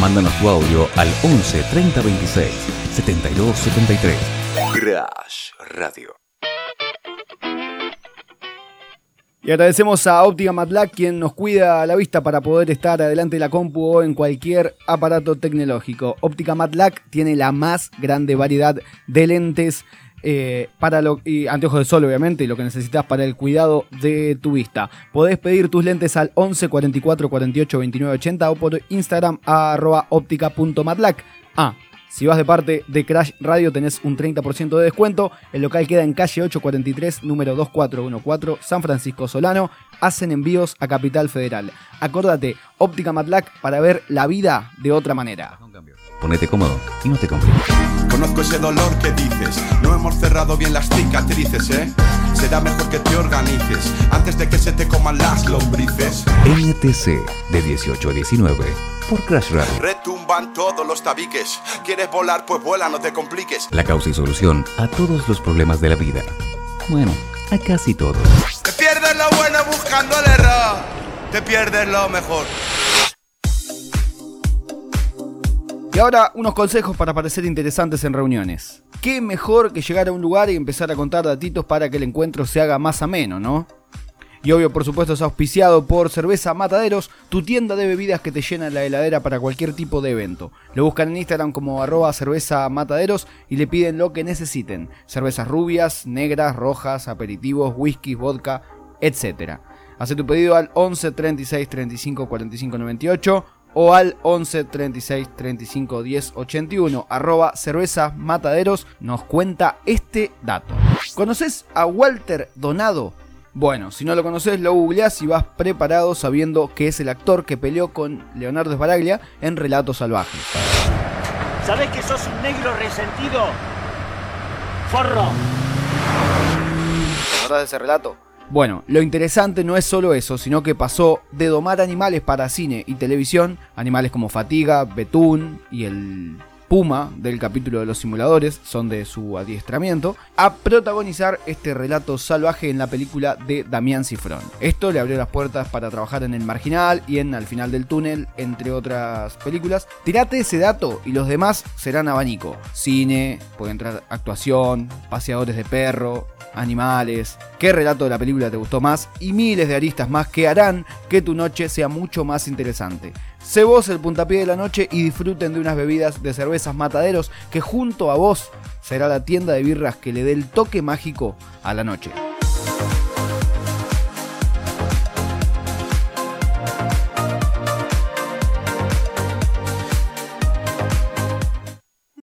Mándanos tu audio al 11 30 26 72 73. Crash Radio. Y agradecemos a Óptica Matlac quien nos cuida la vista para poder estar adelante de la compu o en cualquier aparato tecnológico. Óptica Matlac tiene la más grande variedad de lentes eh, para lo, y anteojos de sol obviamente y lo que necesitas para el cuidado de tu vista. Podés pedir tus lentes al 11 44 48 29 80 o por Instagram a arroba óptica.matlac. Ah, si vas de parte de Crash Radio tenés un 30% de descuento. El local queda en calle 843, número 2414, San Francisco Solano. Hacen envíos a Capital Federal. Acordate, Óptica Matlac para ver la vida de otra manera. Ponete cómodo y no te compliques. Conozco ese dolor que dices, no hemos cerrado bien las cicatrices, ¿eh? Será mejor que te organices antes de que se te coman las lombrices. NTC de 18 a 19 por Crash Radio. Retumban todos los tabiques. ¿Quieres volar? Pues vuela, no te compliques. La causa y solución a todos los problemas de la vida. Bueno, a casi todos. Te pierdes lo bueno buscando el error. Te pierdes lo mejor. Ahora unos consejos para parecer interesantes en reuniones. Qué mejor que llegar a un lugar y empezar a contar datitos para que el encuentro se haga más ameno, ¿no? Y obvio, por supuesto, es auspiciado por Cerveza Mataderos, tu tienda de bebidas que te llena la heladera para cualquier tipo de evento. Lo buscan en Instagram como arroba cerveza mataderos y le piden lo que necesiten. Cervezas rubias, negras, rojas, aperitivos, whisky, vodka, etc. Hace tu pedido al 11 36 35 45 98 o al 11 36 35 10 81 arroba cerveza mataderos nos cuenta este dato. ¿Conoces a Walter Donado? Bueno, si no lo conoces, lo googleás y vas preparado sabiendo que es el actor que peleó con Leonardo Sbaraglia en Relatos Salvajes. ¿Sabés que sos un negro resentido? ¡Forro! ¿Te acordás de ese relato? Bueno, lo interesante no es solo eso, sino que pasó de domar animales para cine y televisión, animales como Fatiga, Betún y el Puma del capítulo de los simuladores, son de su adiestramiento, a protagonizar este relato salvaje en la película de Damián Cifrón. Esto le abrió las puertas para trabajar en El Marginal y en Al final del túnel, entre otras películas. Tirate ese dato y los demás serán abanico. Cine, puede entrar actuación, paseadores de perro, animales, qué relato de la película te gustó más y miles de aristas más que harán que tu noche sea mucho más interesante. Sé vos el puntapié de la noche y disfruten de unas bebidas de mataderos que junto a vos será la tienda de birras que le dé el toque mágico a la noche.